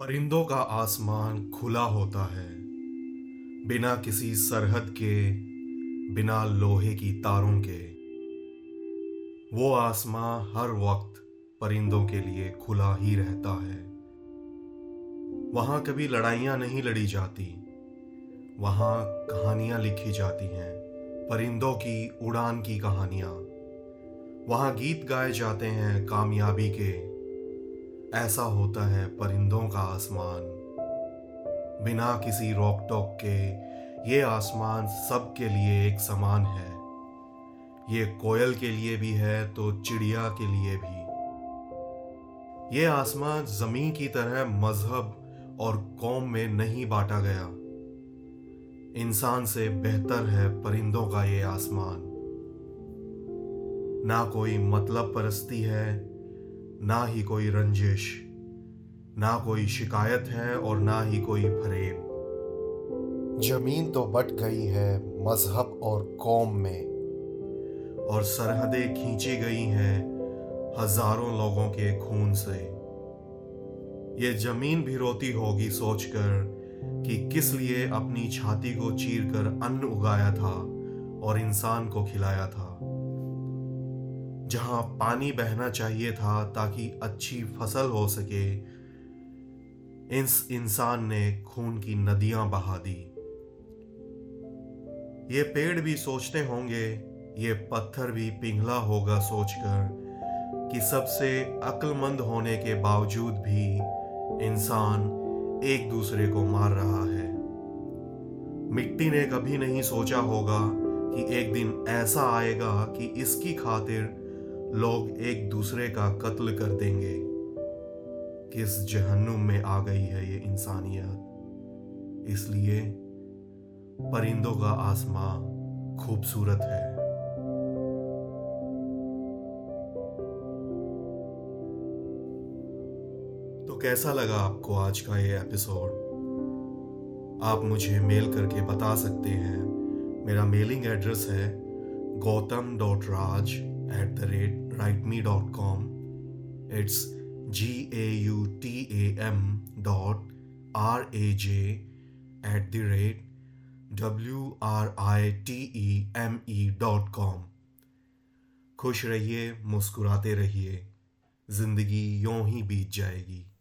परिंदों का आसमान खुला होता है। बिना किसी सरहद के, बिना लोहे की तारों के। वो आसमां हर वक्त परिंदों के लिए खुला ही रहता है। वहाँ कभी लड़ाइयाँ नहीं लड़ी जाती। वहाँ कहानियाँ लिखी जाती हैं, परिंदों की उड़ान की कहानियाँ। वहाँ गीत गाए जाते हैं कामयाबी के। ऐसा होता है परिंदों का आसमान। बिना किसी रोक टोक के, ये आसमान सबके लिए एक समान है। ये कोयल के लिए भी है तो चिड़िया के लिए भी। ये आसमान ज़मीन की तरह मज़हब और कौम में नहीं बांटा गया। इंसान से बेहतर है परिंदों का ये आसमान। ना कोई मतलब परस्ती है ना ही कोई रंजिश, ना कोई शिकायत है और ना ही कोई फरेब ज़मीन तो बट गई है मज़हब और कौम में, और सरहदें खींची गई हैं हज़ारों लोगों के खून से। ये ज़मीन भी रोती होगी सोचकर कि किस लिए अपनी छाती को चीरकर अन्न उगाया था और इंसान को खिलाया था। जहाँ पानी बहना चाहिए था ताकि अच्छी फ़सल हो सके। इस इंसान ने खून की नदियाँ बहा दी। ये पेड़ भी सोचते होंगे, ये पत्थर भी पिघला होगा सोचकर कि सबसे अक्लमंद होने के बावजूद भी इंसान एक दूसरे को मार रहा है। मिट्टी ने कभी नहीं सोचा होगा कि एक दिन ऐसा आएगा कि इसकी खातिर लोग एक दूसरे का कत्ल कर देंगे। किस जहन्नुम में आ गई है ये इंसानियत? इसलिए परिंदों का आसमां खूबसूरत है। तो कैसा लगा आपको आज का ये एपिसोड? आप मुझे मेल करके बता सकते हैं। मेरा मेलिंग एड्रेस है Gautam dot Raj write me dot com it's G A U T A M dot R A J at the rate W R I T E M E dot com खुश रहिए, मुस्कुराते रहिए। ज़िंदगी यों ही बीत जाएगी।